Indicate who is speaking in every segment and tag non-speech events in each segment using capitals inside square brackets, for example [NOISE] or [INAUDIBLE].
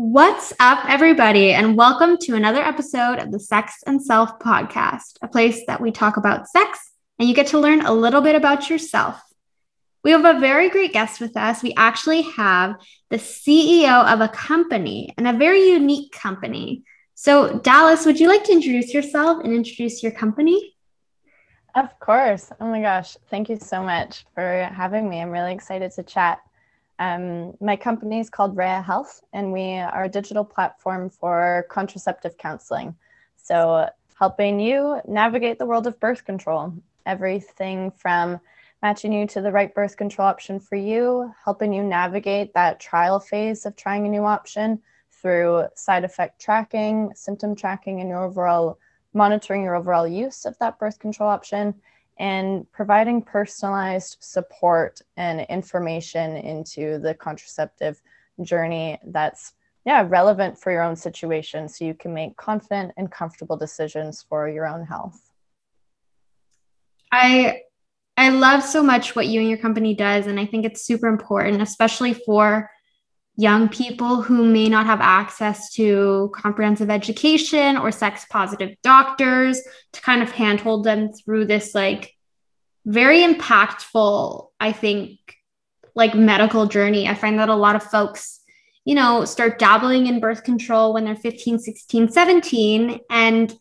Speaker 1: What's up, everybody, and welcome to another episode of the Sex and Self podcast, a place that we talk about sex and you get to learn a little bit about yourself. We have a very great guest with us. We actually have the CEO of a company and a very unique company. So, Dallas, would you like to introduce yourself and introduce your company?
Speaker 2: Of course. Oh my gosh. Thank you so much for having me. I'm really excited to chat. Um, my company is called Rhea Health, and we are a digital platform for contraceptive counseling. So, helping you navigate the world of birth control, everything from matching you to the right birth control option for you, helping you navigate that trial phase of trying a new option through side effect tracking, symptom tracking, and your overall monitoring your overall use of that birth control option and providing personalized support and information into the contraceptive journey that's yeah relevant for your own situation so you can make confident and comfortable decisions for your own health.
Speaker 1: I i love so much what you and your company does and i think it's super important especially for young people who may not have access to comprehensive education or sex positive doctors to kind of handhold them through this like very impactful i think like medical journey. I find that a lot of folks you know start dabbling in birth control when they're 15 16 17 and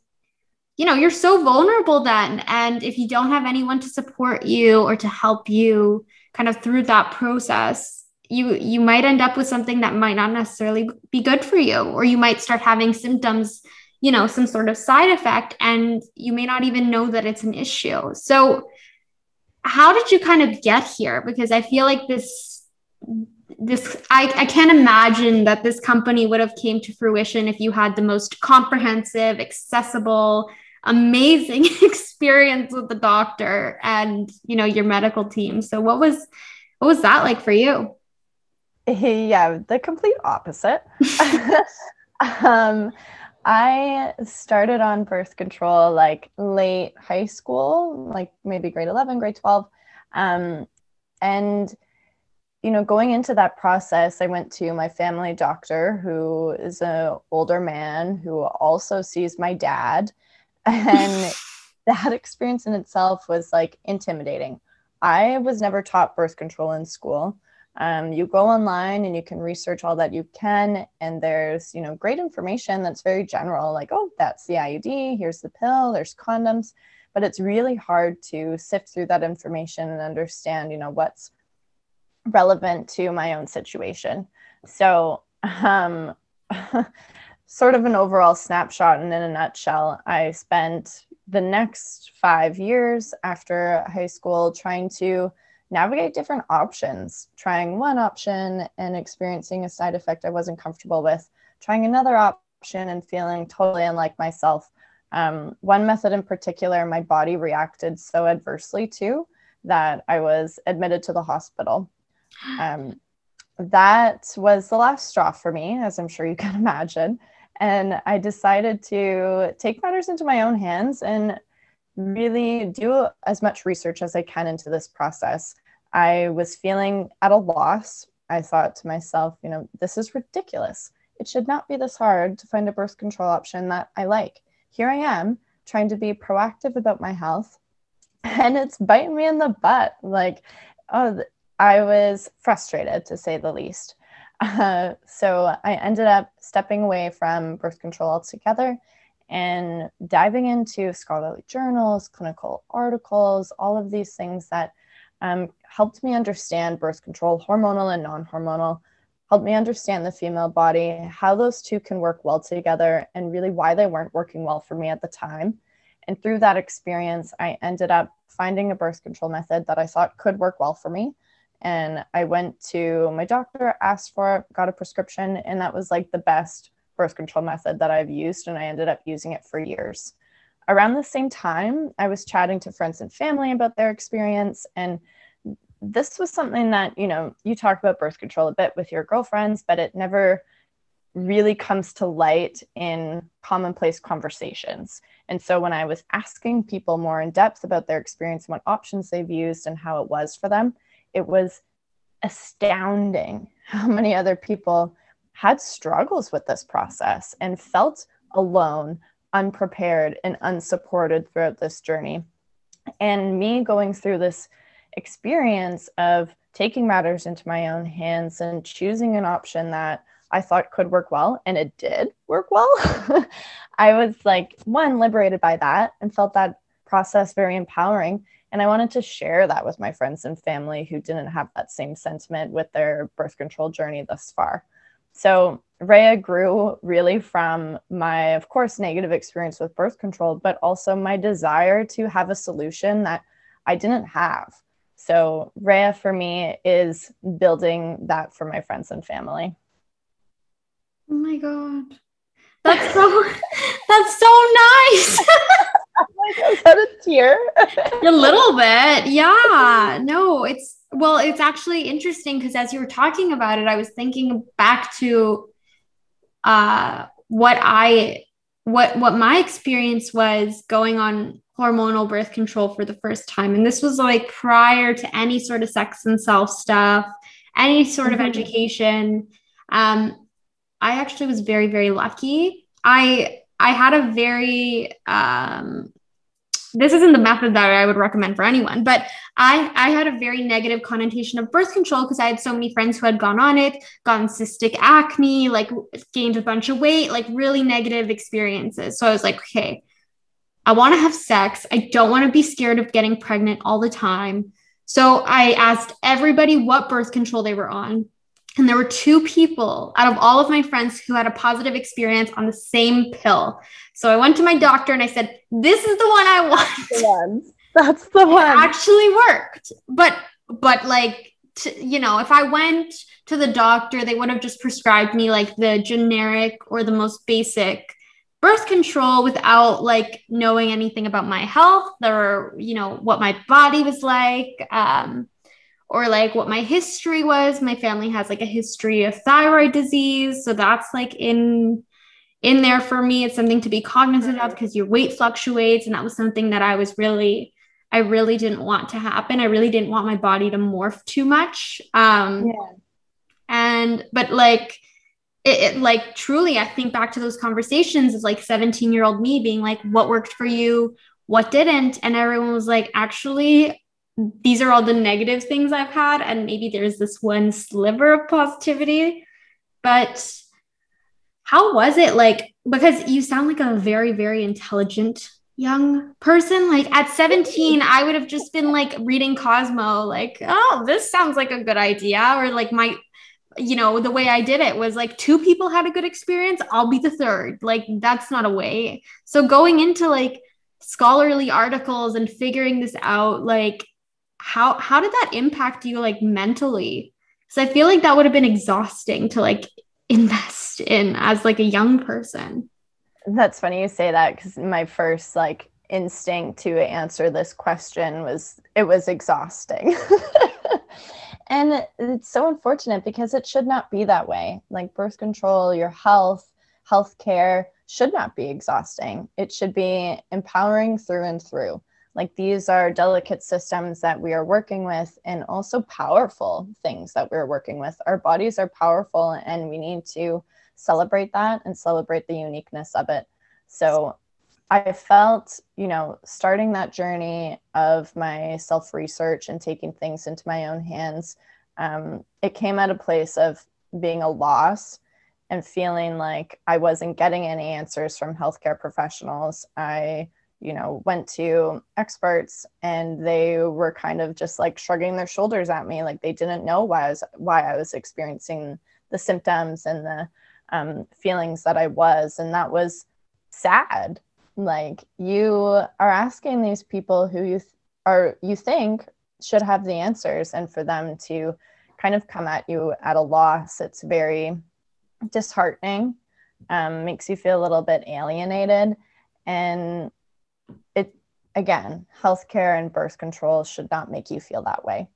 Speaker 1: you know you're so vulnerable then. And if you don't have anyone to support you or to help you kind of through that process you you might end up with something that might not necessarily be good for you or you might start having symptoms you know some sort of side effect and you may not even know that it's an issue. So how did you kind of get here? Because i feel like this this I, I can't imagine that this company would have came to fruition if you had the most comprehensive accessible amazing [LAUGHS] experience with the doctor and you know your medical team. So what was what was that like for you [LAUGHS]
Speaker 2: yeah, the complete opposite. [LAUGHS] um, I started on birth control like late high school, like maybe grade 11, grade 12. Um, and, you know, going into that process, I went to my family doctor, who is an older man who also sees my dad. [LAUGHS] And that experience in itself was like intimidating. I was never taught birth control in school. Um, you go online and you can research all that you can and there's you know great information that's very general like oh that's the iud here's the pill there's condoms but it's really hard to sift through that information and understand you know what's relevant to my own situation. So um, [LAUGHS] sort of an overall snapshot and in a nutshell i spent the next five years after high school trying to navigate different options, trying one option and experiencing a side effect I wasn't comfortable with, trying another option and feeling totally unlike myself. Um, one method in particular, my body reacted so adversely to that I was admitted to the hospital. Um, that was the last straw for me, as I'm sure you can [LAUGHS] imagine. And I decided to take matters into my own hands and really do as much research as I can into this process. I was feeling at a loss. I thought to myself, you know, this is ridiculous. It should not be this hard to find a birth control option that I like. Here I am trying to be proactive about my health, [LAUGHS] and it's biting me in the butt. Like, oh, I was frustrated to say the least. [LAUGHS] Uh, so I ended up stepping away from birth control altogether and diving into scholarly journals, clinical articles, all of these things that um, helped me understand birth control, hormonal and non hormonal, helped me understand the female body, how those two can work well together, and really why they weren't working well for me at the time. And through that experience, I ended up finding a birth control method that I thought could work well for me. And I went to my doctor, asked for it, got a prescription, and that was like the best birth control method that I've used, and I ended up using it for years. Around the same time, I was chatting to friends and family about their experience, and this was something that, you know, you talk about birth control a bit with your girlfriends, but it never really comes to light in commonplace conversations. And so when I was asking people more in depth about their experience and what options they've used and how it was for them, it was astounding how many other people had struggles with this process and felt alone, unprepared, and unsupported throughout this journey. And me going through this experience of taking matters into my own hands and choosing an option that I thought could work well, and it did work well. [LAUGHS] I was like, one, liberated by that and felt that process very empowering. And I wanted to share that with my friends and family who didn't have that same sentiment with their birth control journey thus far. So, Rhea grew really from my, of course, negative experience with birth control, but also my desire to have a solution that I didn't have. So, Rhea for me is building that for my friends and family.
Speaker 1: Oh my God. That's so, [LAUGHS] that's so nice.
Speaker 2: like, [LAUGHS] is that a tear?
Speaker 1: a little bit. Yeah. No, it's well, it's actually interesting because as you were talking about it, I was thinking back to uh what I what what my experience was going on hormonal birth control for the first time. And this was like prior to any sort of sex and self stuff, any sort mm-hmm. of education. Um, I actually was very, very lucky. I I had a very um, this isn't the method that I would recommend for anyone, but I I had a very negative connotation of birth control because I had so many friends who had gone on it, gotten cystic acne, like gained a bunch of weight, like really negative experiences. So I was like, okay, I want to have sex. I don't want to be scared of getting pregnant all the time. So I asked everybody what birth control they were on. And there were two people out of all of my friends who had a positive experience on the same pill. So I went to my doctor and I said, This is the one I want.
Speaker 2: The one. That's the one.
Speaker 1: It actually worked. But, but like, to, you know, if I went to the doctor, they would have just prescribed me like the generic or the most basic birth control without like knowing anything about my health or, you know, what my body was like. Um, or like what my history was. My family has like a history of thyroid disease, so that's like in in there for me. It's something to be cognizant of because your weight fluctuates, and that was something that I was really I really didn't want to happen. I really didn't want my body to morph too much. Um, yeah. And but like it, it, like truly, I think back to those conversations as like 17 year old me being like, what worked for you, what didn't, and everyone was like, actually, these are all the negative things I've had, and maybe there's this one sliver of positivity. But how was it like? Because you sound like a very, very intelligent young person. Like at 17, I would have just been like reading Cosmo, like, oh, this sounds like a good idea. Or like my, you know, the way I did it was like two people had a good experience, I'll be the third. Like that's not a way. So going into like scholarly articles and figuring this out, like how how did that impact you like mentally? Because i feel like that would have been exhausting to like invest in as like a young person.
Speaker 2: That's funny you say that because my first like instinct to answer this question was it was exhausting. [LAUGHS] And it's so unfortunate because it should not be that way. Like birth control your health health care should not be exhausting. It should be empowering through and through like these are delicate systems that we are working with and also powerful things that we're working with. Our bodies are powerful and we need to celebrate that and celebrate the uniqueness of it. So I felt, you know, starting that journey of my self research and taking things into my own hands, um, it came at a place of being a loss and feeling like I wasn't getting any answers from healthcare professionals. I you know went to experts and they were kind of just like shrugging their shoulders at me. Like they didn't know why I was why I was experiencing the symptoms and the um, feelings that I was. And that was sad. Like you are asking these people who you th- are you think should have the answers and for them to kind of come at you at a loss. It's very disheartening um, makes you feel a little bit alienated. And it again, healthcare and birth control should not make you feel that way.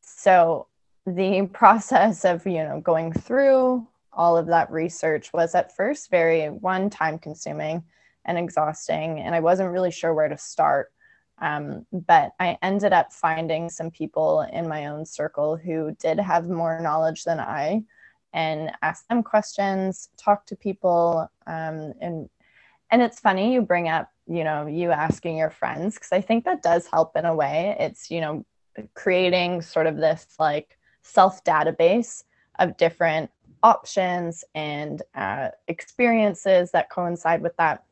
Speaker 2: So the [LAUGHS] process of, you know, going through all of that research was at first very one time consuming and exhausting and i wasn't really sure where to start um, but i ended up finding some people in my own circle who did have more knowledge than i and asked them questions, talk to people, um, and and it's funny you bring up you know you asking your friends because I think that does help in a way. It's you know creating sort of this like self database of different options and uh, experiences that coincide with that.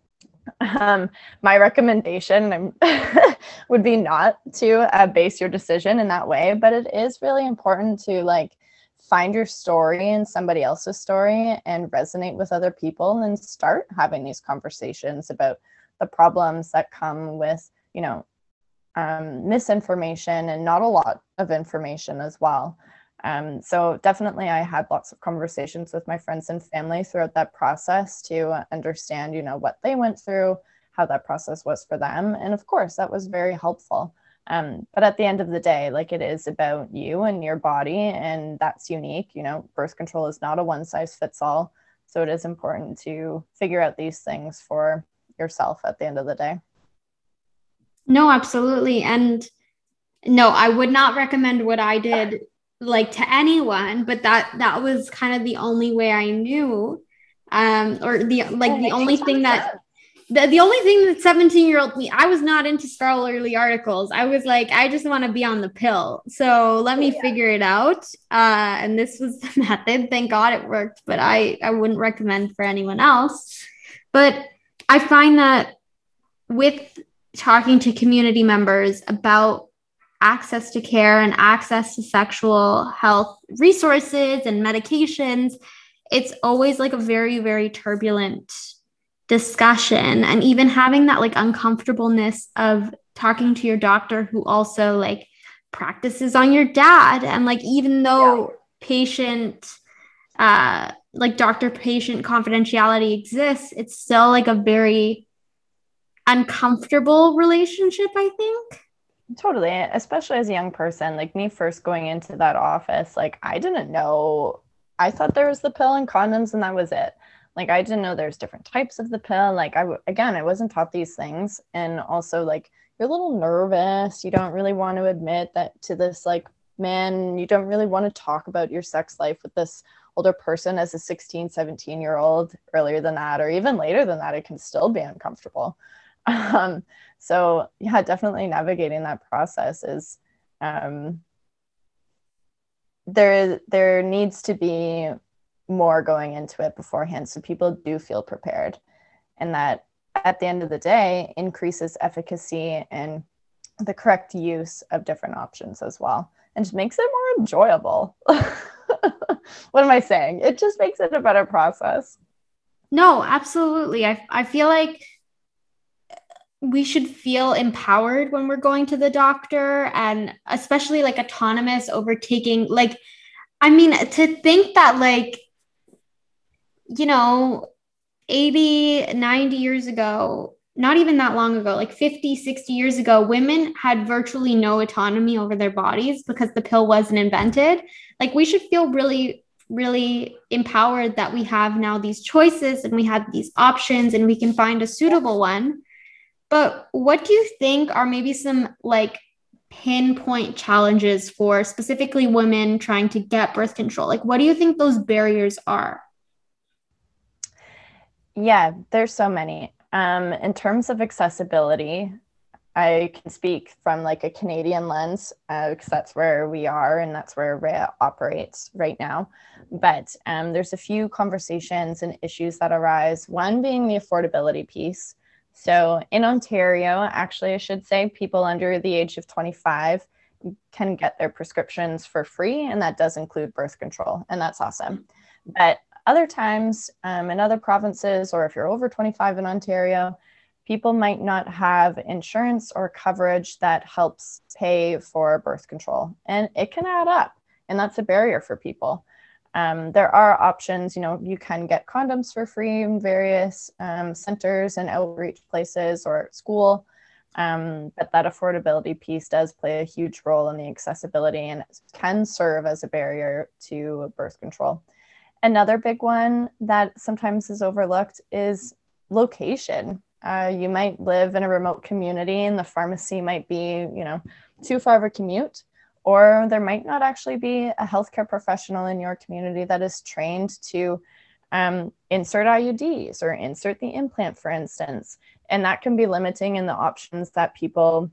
Speaker 2: Um, my recommendation [LAUGHS] would be not to uh, base your decision in that way, but it is really important to like find your story in somebody else's story and resonate with other people and start having these conversations about the problems that come with, you know, um, misinformation and not a lot of information as well. Um, so definitely I had lots of conversations with my friends and family throughout that process to understand, you know, what they went through, how that process was for them. And of course, that was very helpful. Um, but at the end of the day, like it is about you and your body, and that's unique. You know, birth control is not a one size fits all. So it is important to figure out these things for yourself at the end of the day.
Speaker 1: No, absolutely. And no, I would not recommend what I did like to anyone, but that that was kind of the only way I knew. Um, or the like oh, the only thing that the, the only thing that 17 year old me, I was not into scholarly articles. I was like, I just want to be on the pill. So let me yeah. figure it out. Uh, and this was [LAUGHS] the method. Thank God it worked, but I, I wouldn't recommend for anyone else. But I find that with talking to community members about access to care and access to sexual health resources and medications, it's always like a very, very turbulent discussion and even having that like uncomfortableness of talking to your doctor who also like practices on your dad and like even though yeah. patient uh like doctor patient confidentiality exists. It's still like a very uncomfortable relationship i think.
Speaker 2: Totally. Especially as a young person like me first going into that office like i didn't know. I thought there was the pill and condoms and that was it. Like i didn't know there's different types of the pill. Like i again i wasn't taught these things. And also like you're a little nervous. You don't really want to admit that to this like man. You don't really want to talk about your sex life with this older person as a 16 17 year old earlier than that or even later than that it can still be uncomfortable. [LAUGHS] Um, so yeah definitely navigating that process is um, there there needs to be more going into it beforehand so people do feel prepared. And that at the end of the day increases efficacy and the correct use of different options as well and just makes it more enjoyable [LAUGHS] what am i saying? It just makes it a better process.
Speaker 1: No absolutely. I, I feel like we should feel empowered when we're going to the doctor and especially like autonomous overtaking like i mean to think that like you know, 80, 90 years ago, not even that long ago, like 50, 60 years ago, women had virtually no autonomy over their bodies because the pill wasn't invented. Like we should feel really, really empowered that we have now these choices and we have these options and we can find a suitable one. But what do you think are maybe some like pinpoint challenges for specifically women trying to get birth control? Like, what do you think those barriers are?
Speaker 2: Yeah, there's so many. Um, in terms of accessibility, I can speak from like a Canadian lens uh, because that's where we are and that's where Rhea operates right now. But um, there's a few conversations and issues that arise. One being the affordability piece. So in Ontario, actually, I should say, people under the age of 25 can get their prescriptions for free, and that does include birth control, and that's awesome. But other times um, in other provinces, or if you're over 25 in Ontario, people might not have insurance or coverage that helps pay for birth control. And it can add up, and that's a barrier for people. Um, there are options, you know, you can get condoms for free in various um, centers and outreach places or at school. Um, but that affordability piece does play a huge role in the accessibility and can serve as a barrier to birth control. Another big one that sometimes is overlooked is location. Uh, you might live in a remote community and the pharmacy might be, you know, too far of a commute, or there might not actually be a healthcare professional in your community that is trained to um, insert IUDs or insert the implant, for instance. And that can be limiting in the options that people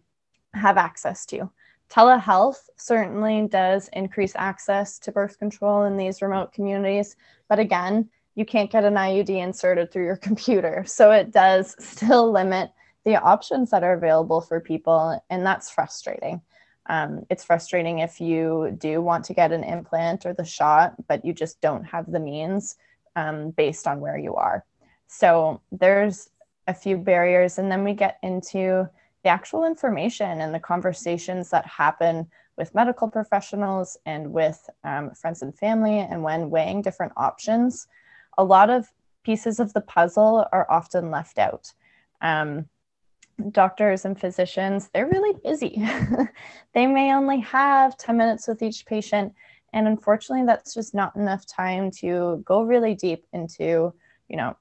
Speaker 2: have access to. Telehealth certainly does increase access to birth control in these remote communities. But again, you can't get an IUD inserted through your [LAUGHS] computer. So it does still limit the options that are available for people. And that's frustrating. Um, it's frustrating if you do want to get an implant or the shot, but you just don't have the means um, based on where you are. So there's a few barriers. And then we get into the actual information and the conversations that happen with medical professionals and with um, friends and family. And when weighing different options, a lot of pieces of the puzzle are often left out. Um, doctors and physicians, they're really busy. [LAUGHS] they may only have 10 minutes with each patient. And unfortunately, that's just not enough time to go really deep into, you know,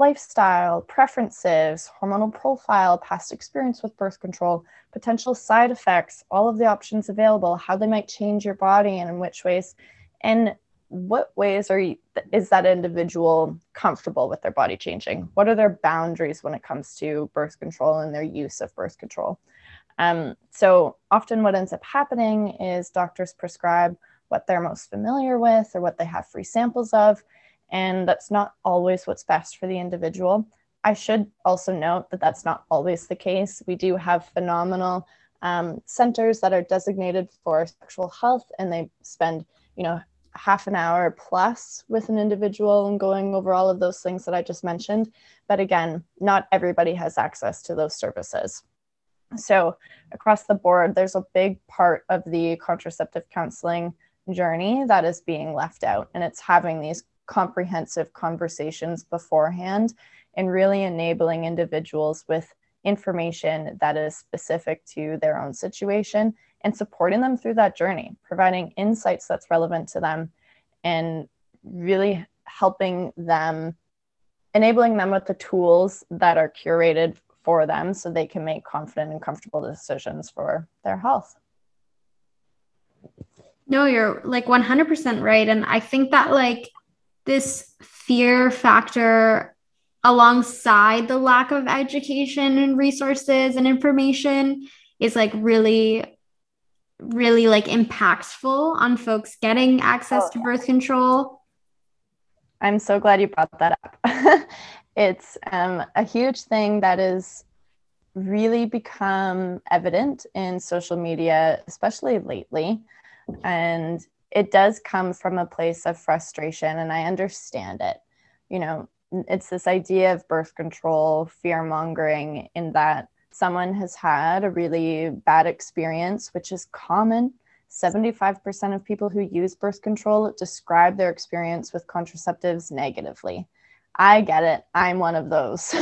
Speaker 2: lifestyle, preferences, hormonal profile, past experience with birth control, potential side effects, all of the options available, how they might change your body and in which ways. And what ways are you, is that individual comfortable with their body changing? What are their boundaries when it comes to birth control and their use of birth control? Um, so often, what ends up happening is doctors prescribe what they're most familiar with or what they have free samples of, and that's not always what's best for the individual. I should also note that that's not always the case. We do have phenomenal um, centers that are designated for sexual health, and they spend, you know, half an hour plus with an individual and going over all of those things that I just mentioned. But again, not everybody has access to those services. So, across the board, there's a big part of the contraceptive counseling journey that is being left out, and it's having these comprehensive conversations beforehand and really enabling individuals with information that is specific to their own situation and supporting them through that journey, providing insights that's relevant to them, and really helping them, enabling them with the tools that are curated for them so they can make confident and comfortable decisions for their health.
Speaker 1: No, you're like 100% right. And I think that, like, this fear factor alongside the lack of education and resources and information is like really really like impactful on folks getting access oh, to birth control.
Speaker 2: I'm so glad you brought that up. [LAUGHS] it's um, a huge thing that is really become evident in social media, especially lately. And it does come from a place of frustration, and I understand it. You know, it's this idea of birth control, fear mongering, in that someone has had a really bad experience, which is common. 75% of people who use birth control describe their experience with contraceptives negatively. I get it. I'm one of those.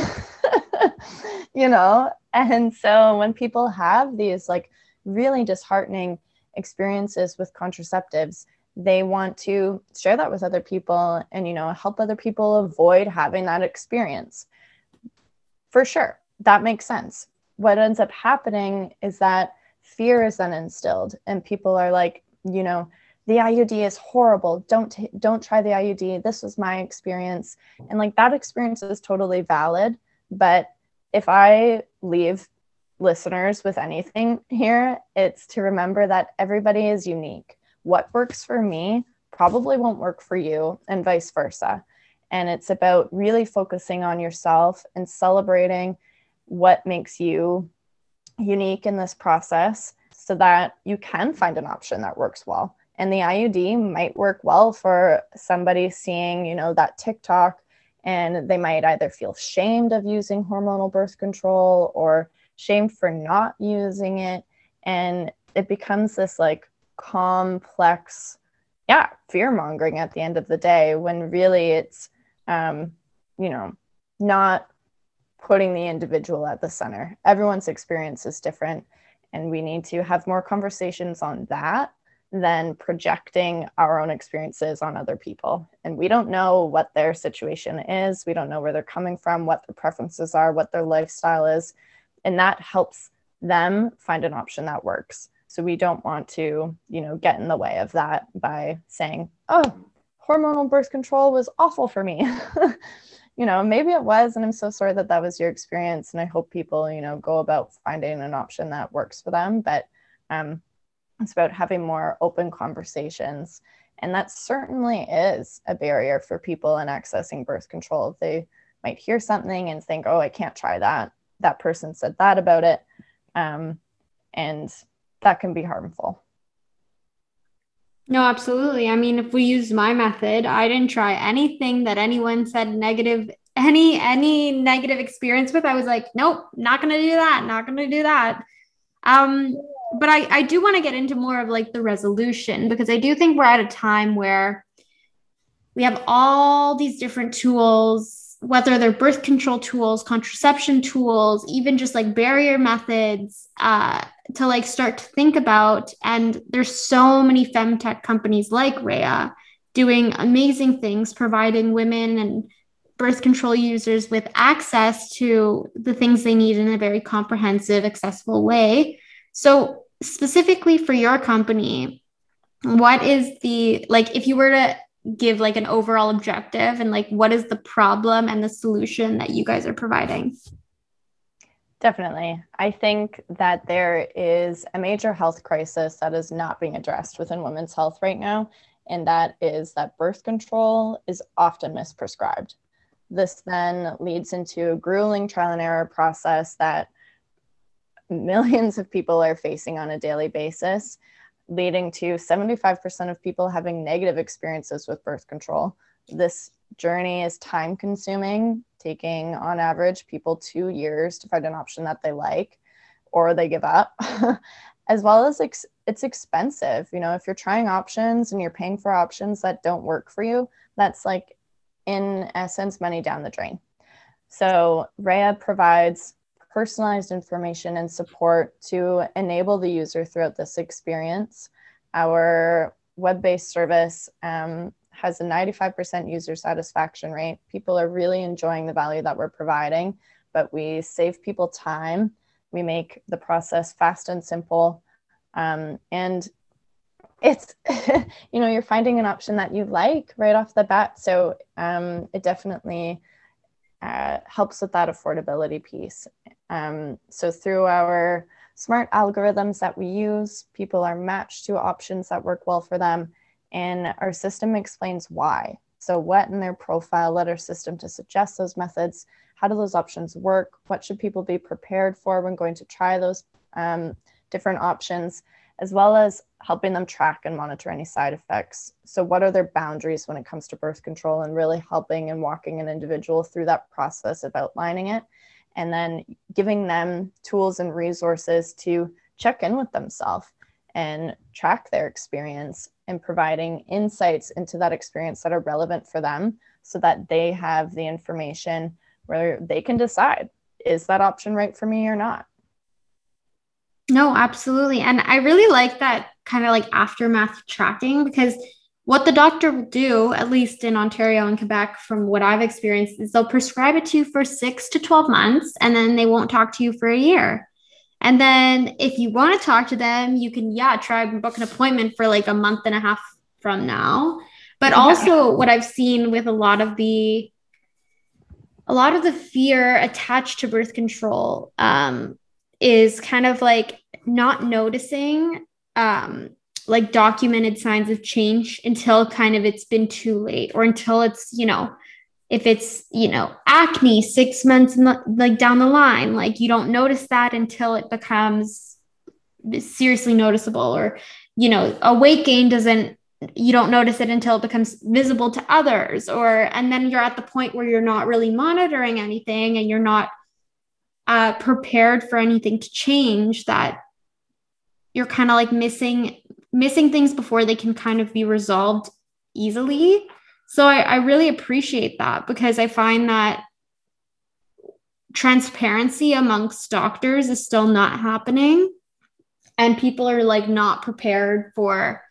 Speaker 2: [LAUGHS] you know? And so when people have these like really disheartening experiences with contraceptives, they want to share that with other people and you know help other people avoid having that experience. For sure. That makes sense what ends up happening is that fear is then instilled and people are like you know the IUD is horrible don't t- don't try the IUD this was my experience and like that experience is totally valid but if I leave listeners with anything here it's to remember that everybody is unique what works for me probably won't work for you and vice versa and it's about really focusing on yourself and celebrating what makes you unique in this process so that you can find an option that works well. And the IUD might work well for somebody seeing, you know, that TikTok and they might either feel shamed of using hormonal birth control or shamed for not using it. And it becomes this like complex, yeah, fear mongering at the end of the day when really it's, um, you know, not putting the individual at the center. Everyone's experience is different, and we need to have more conversations on that than projecting our own experiences on other people. And we don't know what their situation is, we don't know where they're coming from, what their preferences are, what their lifestyle is. And that helps them find an option that works. So we don't want to, you know, get in the way of that by saying, oh, hormonal birth control was awful for me. [LAUGHS] you know, maybe it was, and I'm so sorry that that was your experience. And I hope people, you know, go about finding an option that works for them. But um, it's about having more open conversations. And that certainly is a barrier for people in accessing birth control. They might hear something and think, oh, I can't try that. That person said that about it. Um, and that can be harmful.
Speaker 1: No, absolutely. I mean, if we use my method, I didn't try anything that anyone said negative, any any negative experience with. I was like, nope, not gonna do that, not gonna do that. Um, but I, I do want to get into more of like the resolution because I do think we're at a time where we have all these different tools, whether they're birth control tools, contraception tools, even just like barrier methods uh, to like start to think about. And there's so many femtech companies like Rhea doing amazing things, providing women and birth control users with access to the things they need in a very comprehensive, accessible way. So, specifically for your company, what is the like if you were to give like an overall objective and like what is the problem and the solution that you guys are providing?
Speaker 2: Definitely. I think that there is a major health crisis that is not being addressed within women's health right now, and that is that birth control is often misprescribed. This then leads into a grueling trial and error process that millions of people are facing on a daily basis, leading to 75% of people having negative experiences with birth control. This journey is time consuming, taking on average people two years to find an option that they like or they give up. [LAUGHS] as well as ex- it's expensive. You know, if you're trying options and you're paying for options that don't work for you, that's like in essence money down the drain. So Rhea provides personalized information and support to enable the user throughout this experience. Our web based service um, has a 95% user satisfaction rate. People are really enjoying the value that we're providing, but we save people time. We make the process fast and simple. Um, and it's, [LAUGHS] you know, you're finding an option that you like right off the bat. So um, it definitely uh, helps with that affordability piece. Um, so through our smart algorithms that we use, people are matched to options that work well for them. And our system explains why. So, what in their profile led our system to suggest those methods? How do those options work? What should people be prepared for when going to try those um, different options? As well as helping them track and monitor any side effects. So, what are their boundaries when it comes to birth control and really helping and walking an individual through that process of outlining it? And then giving them tools and resources to check in with themselves and track their experience and providing insights into that experience that are relevant for them so that they have the information where they can decide is that option right for me or not
Speaker 1: no, absolutely. And I really like that kind of like aftermath tracking because what the doctor will do, at least in Ontario and Quebec, from what I've experienced, is they'll prescribe it to you for six to 12 months and then they won't talk to you for a year. And then if you want to talk to them, you can, yeah, try and book an appointment for like a month and a half from now. But also, what I've seen with a lot of the a lot of the fear attached to birth control um, is kind of like not noticing um, like documented signs of change until kind of it's been too late or until it's you know if it's you know acne six months like down the line like you don't notice that until it becomes seriously noticeable or you know a weight gain doesn't you don't notice it until it becomes visible to others or and then you're at the point where you're not really monitoring anything and you're not uh, prepared for anything to change that you're kind of like missing missing things before they can kind of be resolved easily. So I, I really appreciate that because i find that transparency amongst doctors is still not happening and people are like not prepared for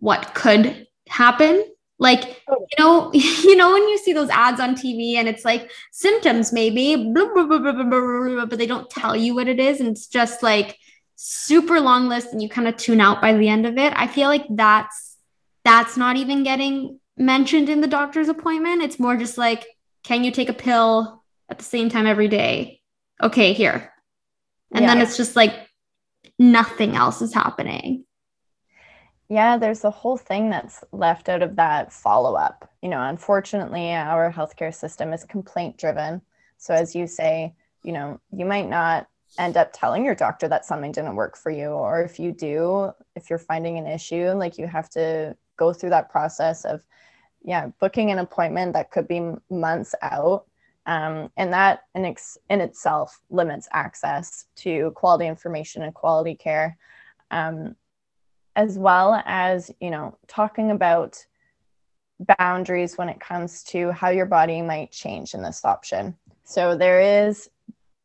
Speaker 1: what could happen like, oh. you know, [LAUGHS] you know, when you see those ads on TV and it's like symptoms maybe, blah, blah, blah, but they don't tell you what it is. And it's just like super long list and you kind of tune out by the end of it. I feel like that's that's not even getting mentioned in the doctor's appointment. It's more just like, can you take a pill at the same time every day? Okay, here. And yeah. then it's just like nothing else is happening.
Speaker 2: Yeah, there's a whole thing that's left out of that follow up. You know, unfortunately, our healthcare system is complaint driven. So, as you say, you know, you might not end up telling your doctor that something didn't work for you. Or if you do, if you're finding an issue, like you have to go through that process of, yeah, booking an appointment that could be months out. Um, and that in, ex- in itself limits access to quality information and quality care. Um, as well as you know talking about boundaries when it comes to how your body might change in this option. So there is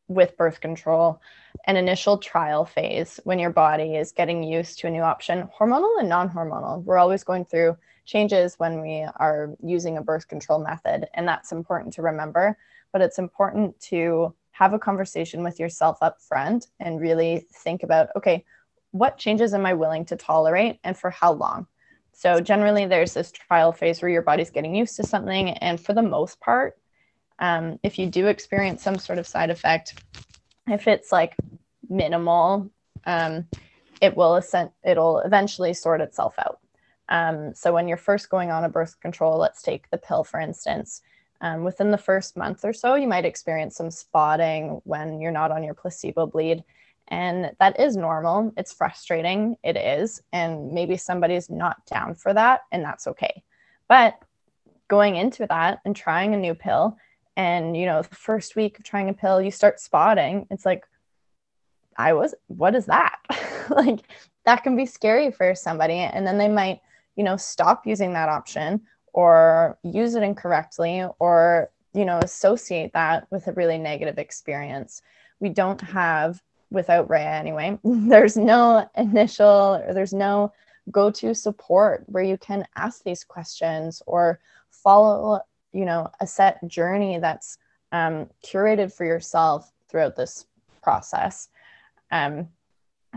Speaker 2: with birth control an initial trial phase when your body is getting used to a new option hormonal and non-hormonal. We're always going through changes when we are using a birth control method and that's important to remember. But it's important to have a conversation with yourself up front and really think about okay what changes am I willing to tolerate and for how long? So, generally, there's this trial phase where your body's getting used to something. And for the most part, um, if you do experience some sort of side effect, if it's like minimal, um, it will ascend, it'll eventually sort itself out. Um, so when you're first going on a birth control, let's take the pill for instance. Um, within the first month or so, you might experience some spotting when you're not on your placebo bleed. And that is normal. It's frustrating. It is. And maybe somebody's not down for that, and that's okay. But going into that and trying a new pill, and you know, the first week of trying a pill, you start spotting. It's like, I was, what is that? [LAUGHS] like, that can be scary for somebody. And then they might, you know, stop using that option or use it incorrectly or, you know, associate that with a really negative experience. We don't have without Rhea anyway, [LAUGHS] there's no initial or there's no go to support where you can ask these questions or follow, you know, a set journey that's um, curated for yourself throughout this process. Um,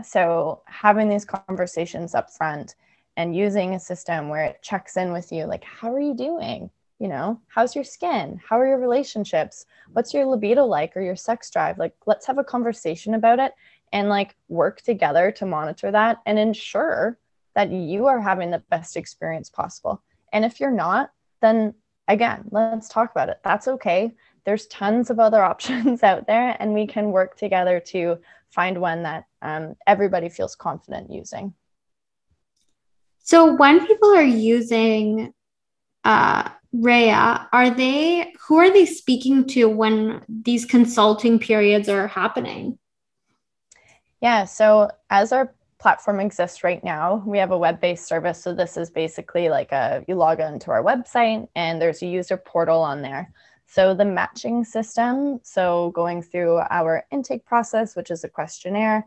Speaker 2: so having these conversations up front and using a system where it checks in with you, like, how are you doing? You know how's your skin? How are your relationships? What's your libido like or your sex drive? Like let's have a conversation about it and like work together to monitor that and ensure that you are having the best experience possible. And if you're not then again let's talk about it. That's okay. There's tons of other [LAUGHS] options out there and we can work together to find one that um, everybody feels confident using.
Speaker 1: So when people are using uh, Rhea, are they who are they speaking to when these consulting periods are happening?
Speaker 2: Yeah, so as our platform exists right now, we have a web-based service. So this is basically like a you log into our website and there's a user portal on there. So the matching system, so going through our intake process, which is a questionnaire,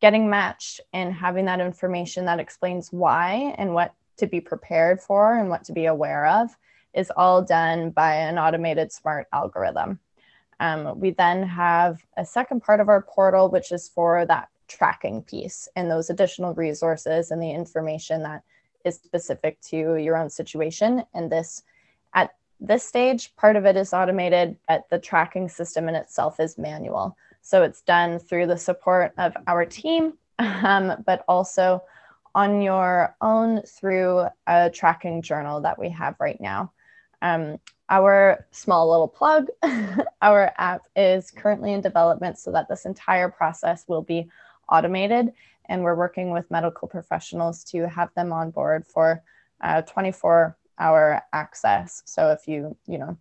Speaker 2: getting matched and having that information that explains why and what to be prepared for and what to be aware of is all done by an automated smart algorithm. Um, we then have a second part of our portal, which is for that tracking piece and those additional resources and the information that is specific to your own situation. And this, at this stage, part of it is automated, but the tracking system in itself is manual. So it's done through the support of our team, um, but also on your own through a tracking journal that we have right now. Um, our small little plug, [LAUGHS] our app is currently in development so that this entire process will be automated. And we're working with medical professionals to have them on board for uh, 24 hour access. So if you, you know,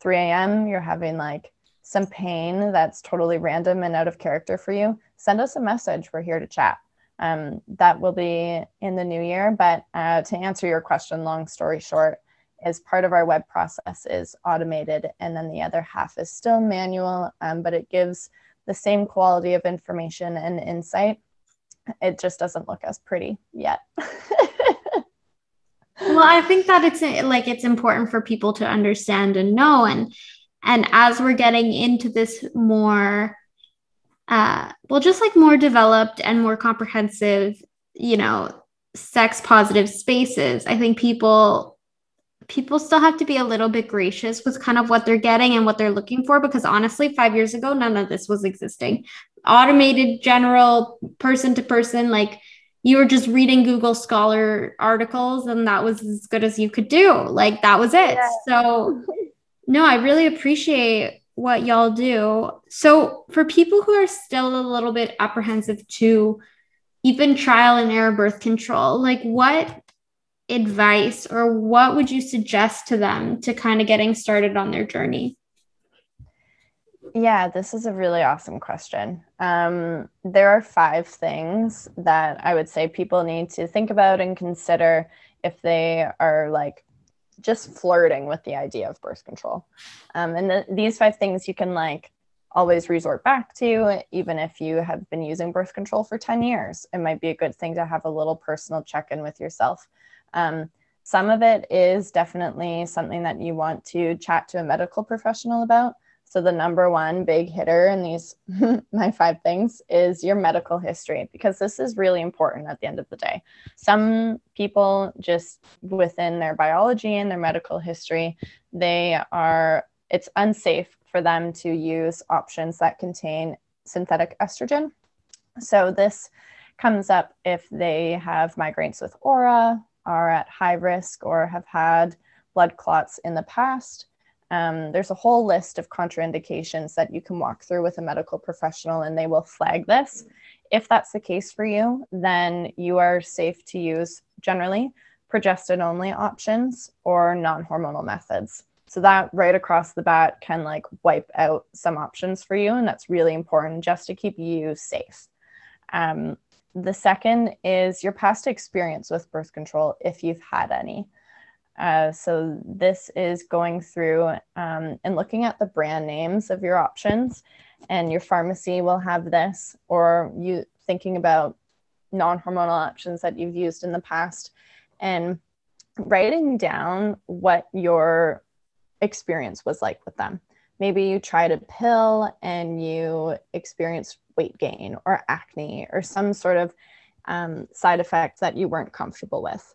Speaker 2: 3 a.m., you're having like some pain that's totally random and out of character for you, send us a message. We're here to chat. Um, that will be in the new year. But uh, to answer your question, long story short, is part of our web process is automated and then the other half is still manual um, but it gives the same quality of information and insight. It just doesn't look as pretty yet. [LAUGHS]
Speaker 1: Well i think that it's like it's important for people to understand and know and and as we're getting into this more uh, well, just like more developed and more comprehensive, you know, sex positive spaces, I think people people still have to be a little bit gracious with kind of what they're getting and what they're looking for because honestly 5 years ago none of this was existing. Automated general person to person like you were just reading google scholar articles and that was as good as you could do. Like that was it. Yeah. so no i really appreciate what y'all do. So for people who are still a little bit apprehensive to even trial and error birth control like what advice or what would you suggest to them to kind of getting started on their journey?
Speaker 2: Yeah, this is a really awesome question. Um, there are five things that I would say people need to think about and consider if they are like just flirting with the idea of birth control. Um, and the, these five things you can like always resort back to, even if you have been using birth control for 10 years. It might be a good thing to have a little personal check in with yourself um, some of it is definitely something that you want to chat to a medical professional about. So the number one big hitter in these [LAUGHS] my five things is your medical history because this is really important at the end of the day. Some people just within their biology and their medical history, they are it's unsafe for them to use options that contain synthetic estrogen. So this comes up if they have migraines with aura, are at high risk or have had blood clots in the past. Um, there's a whole list of contraindications that you can walk through with a medical professional, and they will flag this. If that's the case for you, then you are safe to use generally progestin only options or non hormonal methods. So, that right across the bat can like wipe out some options for you. And that's really important just to keep you safe. Um, the second is your past experience with birth control, if you've had any. Uh, so this is going through um, and looking at the brand names of your options, and your pharmacy will have this, or you thinking about non-hormonal options that you've used in the past, and writing down what your experience was like with them. Maybe you tried a pill and you experienced weight gain or acne or some sort of um, side effect that you weren't comfortable with.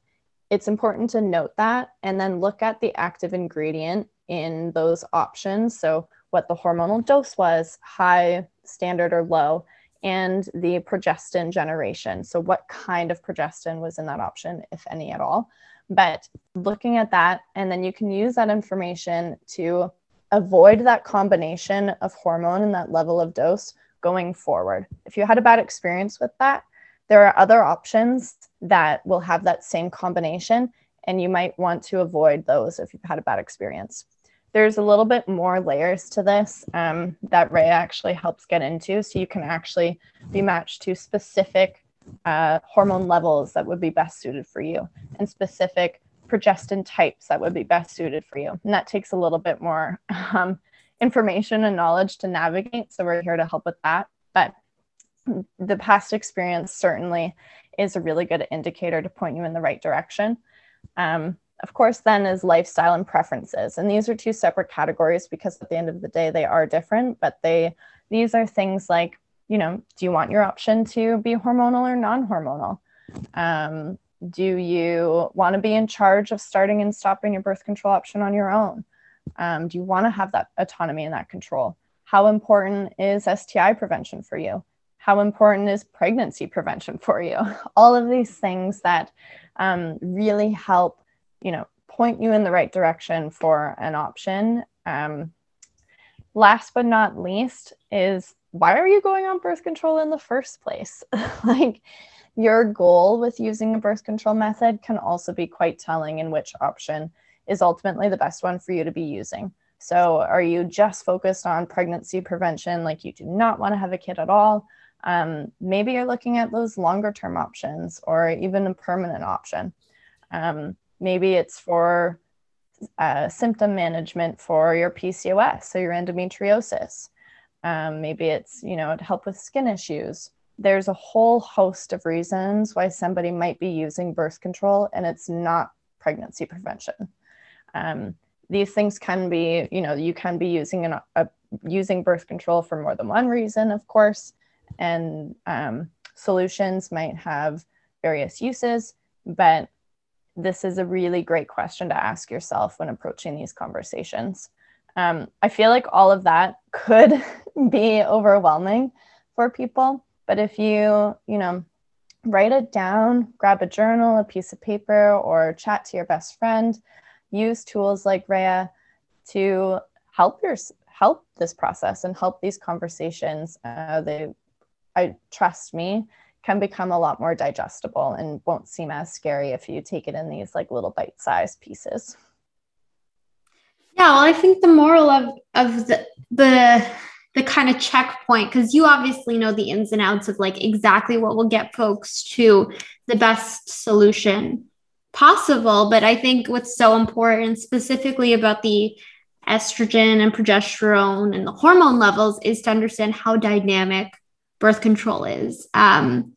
Speaker 2: It's important to note that and then look at the active ingredient in those options. So, what the hormonal dose was, high, standard, or low, and the progestin generation. So, what kind of progestin was in that option, if any at all. But looking at that, and then you can use that information to avoid that combination of hormone and that level of dose going forward. If you had a bad experience with that, there are other options that will have that same combination, and you might want to avoid those if you've had a bad experience. There's a little bit more layers to this um, that Rhea actually helps get into. So you can actually be matched to specific uh, hormone levels that would be best suited for you and specific progestin types that would be best suited for you. And that takes a little bit more [LAUGHS] um, information and knowledge to navigate. So we're here to help with that. But the past experience certainly is a really good indicator to point you in the right direction. Um, of course, then is lifestyle and preferences. And these are two separate categories because at the end of the day, they are different, but they these are things like, you know, do you want your option to be hormonal or non-hormonal? Um, do you want to be in charge of starting and stopping your birth control option on your own? Um, do you want to have that autonomy and that control? How important is STI prevention for you? How important is pregnancy prevention for you? [LAUGHS] All of these things that um, really help, you know, point you in the right direction for an option. Um, last but not least is why are you going on birth control in the first place? [LAUGHS] like your goal with using a birth control method can also be quite telling in which option is ultimately the best one for you to be using. So, are you just focused on pregnancy prevention, like you do not want to have a kid at all? Um, maybe you're looking at those longer term options or even a permanent option. Um, maybe it's for uh, symptom management for your PCOS, so your endometriosis. Um, maybe it's, you know, to help with skin issues. There's a whole host of reasons why somebody might be using birth control and it's not pregnancy prevention. Um, these things can be, you know, you can be using an, a, using birth control for more than one reason, of course. and um, solutions might have various uses, but this is a really great question to ask yourself when approaching these conversations. Um, I feel like all of that could [LAUGHS] be overwhelming for people, but if you, you know, write it down, grab a journal, a piece of paper, or chat to your best friend, use tools like Rhea to help your help this process and help these conversations. Uh, they, I trust me, can become a lot more digestible and won't seem as scary if you take it in these like little bite-sized pieces.
Speaker 1: Yeah, well, I think the moral of of the the the kind of checkpoint because you obviously know the ins and outs of like exactly what will get folks to the best solution possible but i think what's so important specifically about the estrogen and progesterone and the hormone levels is to understand how dynamic birth control is um,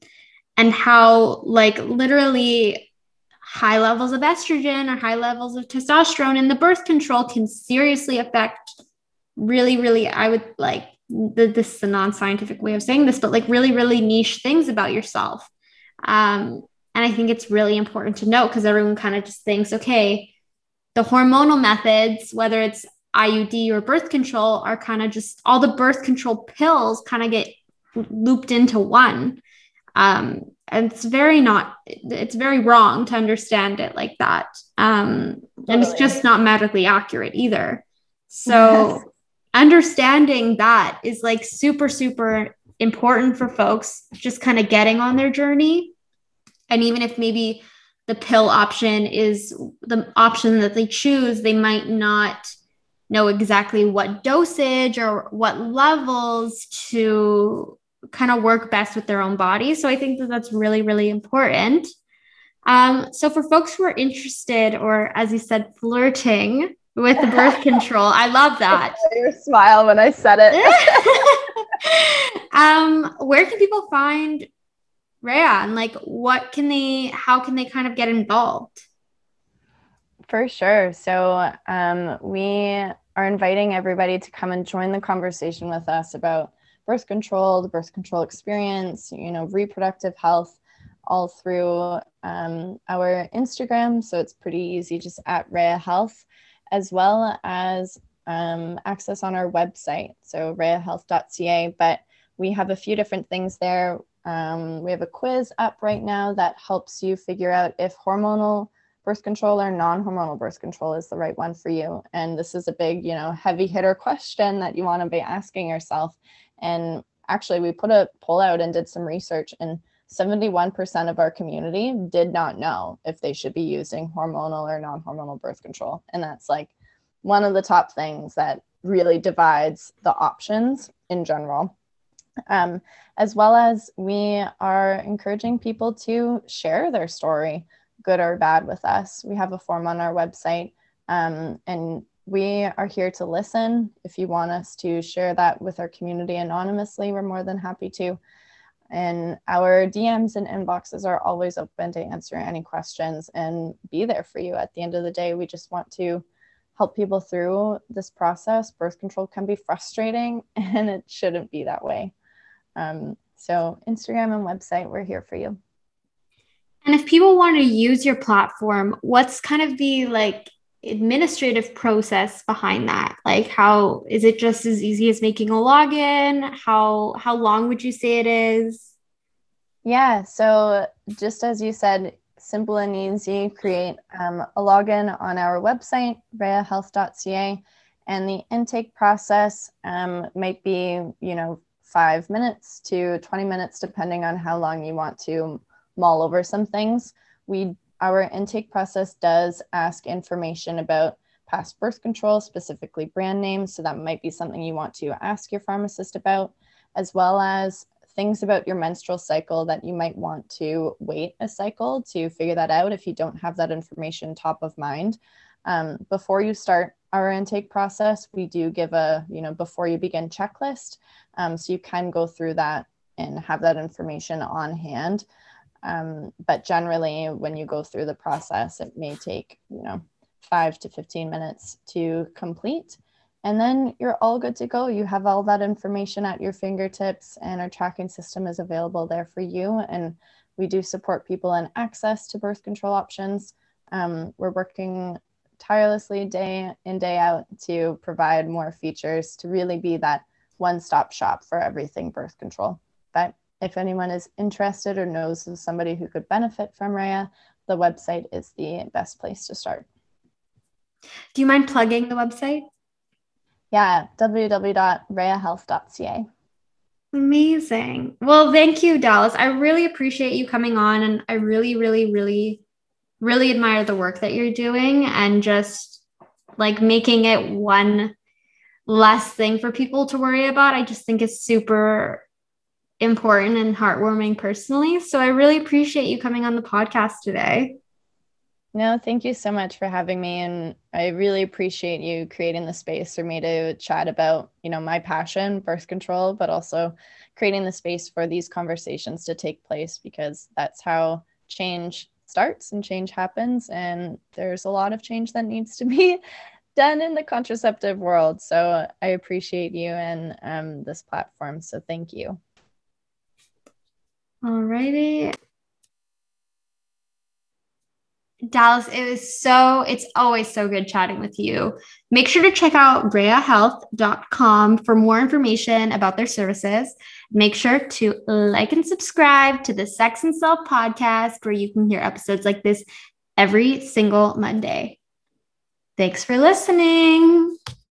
Speaker 1: and how like literally high levels of estrogen or high levels of testosterone in the birth control can seriously affect really really i would like the, this is a non-scientific way of saying this but like really really niche things about yourself. Um, and i think it's really important to note because everyone kind of just thinks okay the hormonal methods whether it's iud or birth control are kind of just all the birth control pills kind of get looped into one. Um, and it's very not it's very wrong to understand it like that. Um, and it's just not medically accurate either. So yes. understanding that is like super super important for folks just kind of getting on their journey and even if maybe the pill option is the option that they choose they might not know exactly what dosage or what levels to kind of work best with their own body. So I think that that's really, really important. Um, so for folks who are interested, or as you said, flirting with [LAUGHS] birth control, I love that.
Speaker 2: Your smile when I said
Speaker 1: it. [LAUGHS] [LAUGHS] um, where can people find Rhea and like what can they, how can they kind of get involved?
Speaker 2: For sure. So um, we are inviting everybody to come and join the conversation with us about birth control, the birth control experience, you know, reproductive health, all through um, our Instagram. So it's pretty easy, just at Rhea Health, as well as um, access on our website, so rheahealth.ca. But we have a few different things there. Um, we have a quiz up right now that helps you figure out if hormonal birth control or non-hormonal birth control is the right one for you. And this is a big, you know, heavy hitter question that you want to be asking yourself. And actually, we put a poll out and did some research, and 71% of our community did not know if they should be using hormonal or non hormonal birth control. And that's like one of the top things that really divides the options in general. Um, as well as we are encouraging people to share their story, good or bad, with us. We have a form on our website, um, and we are here to listen. If you want us to share that with our community anonymously, we're more than happy to. And our DMs and inboxes are always open to answer any questions and be there for you. At the end of the day, we just want to help people through this process. Birth control can be frustrating [LAUGHS] and it shouldn't be that way. Um, so, Instagram and website, we're here for you.
Speaker 1: And if people want to use your platform, what's kind of the like administrative process behind that? Like how is it just as easy as making a login? How how long would you say it is?
Speaker 2: Yeah so just as you said simple and easy create um, a login on our website rheahealth.ca and the intake process um, might be you know five minutes to 20 minutes depending on how long you want to mull over some things we our intake process does ask information about past birth control, specifically brand names. So that might be something you want to ask your pharmacist about, as well as things about your menstrual cycle that you might want to wait a cycle to figure that out if you don't have that information top of mind. Um, before you start our intake process, we do give a, you know, before you begin checklist. Um, so you can go through that and have that information on hand. Um, but generally, when you go through the process, it may take, you know, five to 15 minutes to complete. and then you're all good to go. You have all that information at your fingertips, and our tracking system is available there for you. And we do support people in access to birth control options. Um, we're working tirelessly day in, day out to provide more features to really be that one stop shop for everything birth control. But if anyone is interested or knows of somebody who could benefit from Rhea, the website is the best place to start.
Speaker 1: Do you mind plugging the website?
Speaker 2: Yeah, www.rheahealth.ca.
Speaker 1: Amazing. Well, thank you, Dallas. I really appreciate you coming on, and I really, really, really, really admire the work that you're doing and just like making it one less thing for people to worry about. I just think it's super important and heartwarming personally. So I really appreciate you coming on the podcast today.
Speaker 2: No, thank you so much for having me. And I really appreciate you creating the space for me to chat about, you know, my passion, birth control, but also creating the space for these conversations to take place because that's how change starts and change happens. And there's a lot of change that needs to be [LAUGHS] done in the contraceptive world. So I appreciate you and um, this platform. So thank you.
Speaker 1: Alrighty. Dallas, it was so, it's always so good chatting with you. Make sure to check out rheahealth.com for more information about their services. Make sure to like and subscribe to the Sex and Self podcast, where you can hear episodes like this every single Monday. Thanks for listening.